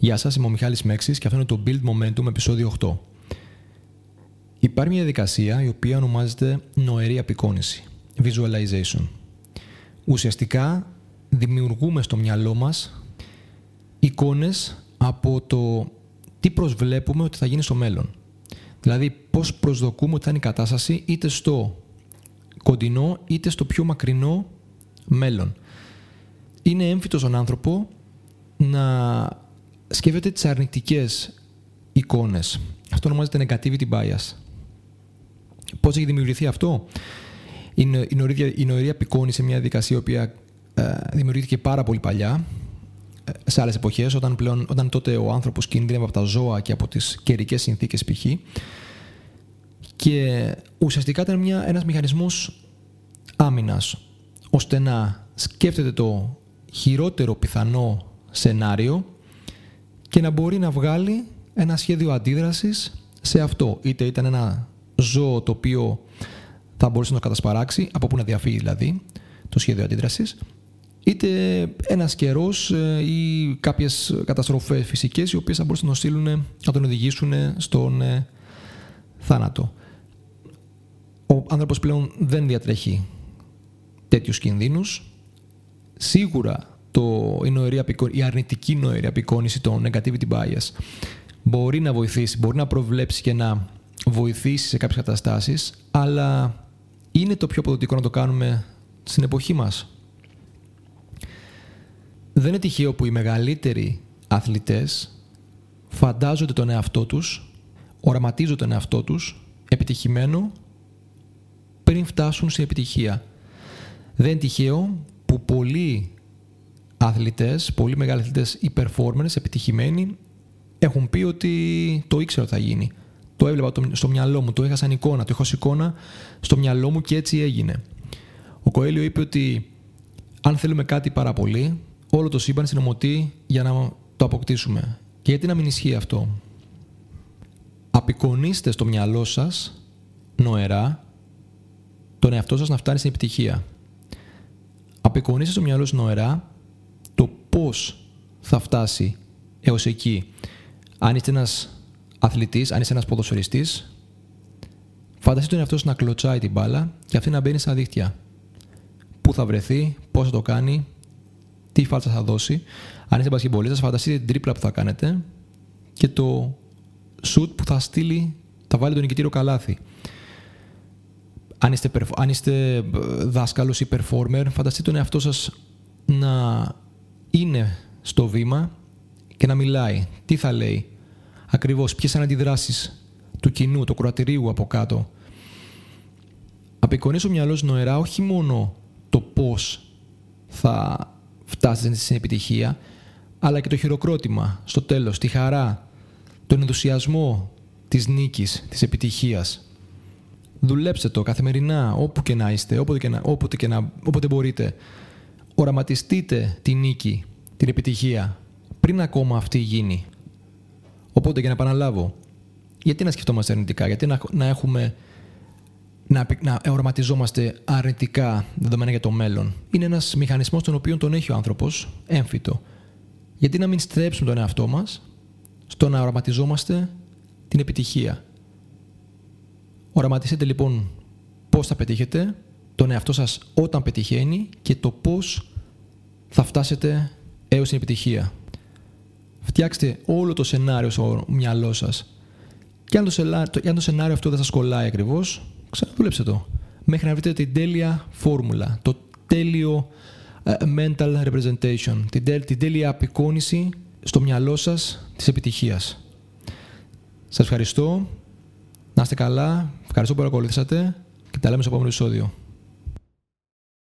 Γεια σας, είμαι ο Μιχάλης Μέξης και αυτό είναι το Build Momentum επεισόδιο 8. Υπάρχει μια διαδικασία η οποία ονομάζεται νοερή απεικόνηση, visualization. Ουσιαστικά δημιουργούμε στο μυαλό μας εικόνες από το τι προσβλέπουμε ότι θα γίνει στο μέλλον. Δηλαδή πώς προσδοκούμε ότι θα είναι η κατάσταση είτε στο κοντινό είτε στο πιο μακρινό μέλλον. Είναι έμφυτος στον άνθρωπο να σκέφτεται τις αρνητικές εικόνες. Αυτό ονομάζεται negativity bias. Πώς έχει δημιουργηθεί αυτό; Η, νοηρή, η νοηρή απεικόνηση μια διαδικασία η οποία ε, δημιουργήθηκε πάρα πολύ παλιά ε, σε άλλες εποχές όταν, πλέον, όταν τότε ο άνθρωπος κινδύνευε από τα ζώα και από τις καιρικές συνθήκες π.χ. Και ουσιαστικά ήταν μια, ένας μηχανισμός άμυνας ώστε να σκέφτεται το χειρότερο πιθανό σενάριο και να μπορεί να βγάλει ένα σχέδιο αντίδρασης σε αυτό. Είτε ήταν ένα ζώο το οποίο θα μπορούσε να το κατασπαράξει, από πού να διαφύγει δηλαδή το σχέδιο αντίδρασης, είτε ένας καιρός ε, ή κάποιες καταστροφές φυσικές οι οποίες θα μπορούσαν να, στείλουν, να τον οδηγήσουν στον ε, θάνατο. Ο άνθρωπος πλέον δεν διατρέχει τέτοιους κινδύνους. Σίγουρα το, η, νοερή η αρνητική νοερή απεικόνηση, το negativity bias, μπορεί να βοηθήσει, μπορεί να προβλέψει και να βοηθήσει σε κάποιες καταστάσεις, αλλά είναι το πιο αποδοτικό να το κάνουμε στην εποχή μας. Δεν είναι τυχαίο που οι μεγαλύτεροι αθλητές φαντάζονται τον εαυτό τους, οραματίζονται τον εαυτό τους επιτυχημένο πριν φτάσουν στην επιτυχία. Δεν είναι τυχαίο που πολλοί αθλητές, πολύ μεγάλοι αθλητές ή performers, επιτυχημένοι, έχουν πει ότι το ήξερα ότι θα γίνει. Το έβλεπα στο μυαλό μου, το είχα σαν εικόνα, το είχα ως εικόνα στο μυαλό μου και έτσι έγινε. Ο Κοέλιο είπε ότι αν θέλουμε κάτι πάρα πολύ, όλο το σύμπαν συνομωτεί για να το αποκτήσουμε. Και γιατί να μην ισχύει αυτό; Απεικονίστε στο μυαλό σας νοερά τον εαυτό σας να φτάνει στην επιτυχία. Απεικονίστε στο μυαλό σας νοερά πώς θα φτάσει έως εκεί. Αν είστε ένας αθλητής, αν είστε ένας ποδοσφαιριστής, φανταστείτε τον εαυτό να κλωτσάει την μπάλα και αυτή να μπαίνει στα δίχτυα. Πού θα βρεθεί, πώς θα το κάνει, τι φάλτσα θα δώσει. Αν είστε μπασκεμπολίστας, φανταστείτε την τρίπλα που θα κάνετε και το σουτ που θα στείλει, θα βάλει τον νικητήριο καλάθι. Αν είστε, αν είστε ε, δάσκαλος ή performer, φανταστείτε τον εαυτό σας να είναι στο βήμα και να μιλάει. Τι θα λέει; Ακριβώς ποιες είναι αντιδράσεις του κοινού, του κρατηρίου από κάτω; Απεικονίσω μυαλός νοερά όχι μόνο το πώς θα φτάσετε στην επιτυχία, αλλά και το χειροκρότημα στο τέλος, τη χαρά, τον ενθουσιασμό της νίκης, της επιτυχίας. Δουλέψτε το καθημερινά, όπου και να είστε, όποτε, και να, όποτε, και να, όποτε μπορείτε οραματιστείτε τη νίκη, την επιτυχία, πριν ακόμα αυτή γίνει. Οπότε για να επαναλάβω, γιατί να σκεφτόμαστε αρνητικά, γιατί να, να έχουμε να, να οραματιζόμαστε αρνητικά δεδομένα για το μέλλον. Είναι ένας μηχανισμός τον οποίο τον έχει ο άνθρωπος, έμφυτο. Γιατί να μην στρέψουμε τον εαυτό μας στο να οραματιζόμαστε την επιτυχία. Οραματιστείτε λοιπόν πώς θα πετύχετε, τον εαυτό σας όταν πετυχαίνει και το πώς θα φτάσετε έως την επιτυχία. Φτιάξτε όλο το σενάριο στο μυαλό σας και αν το, το σενάριο αυτό δεν σας κολλάει ακριβώς, ξαναδούλεψτε το. Μέχρι να βρείτε την τέλεια φόρμουλα, το τέλειο uh, mental representation, την, την τέλεια απεικόνηση στο μυαλό σας της επιτυχίας. Σας ευχαριστώ. Να είστε καλά. Ευχαριστώ που παρακολουθήσατε και τα λέμε στο επόμενο επεισόδιο.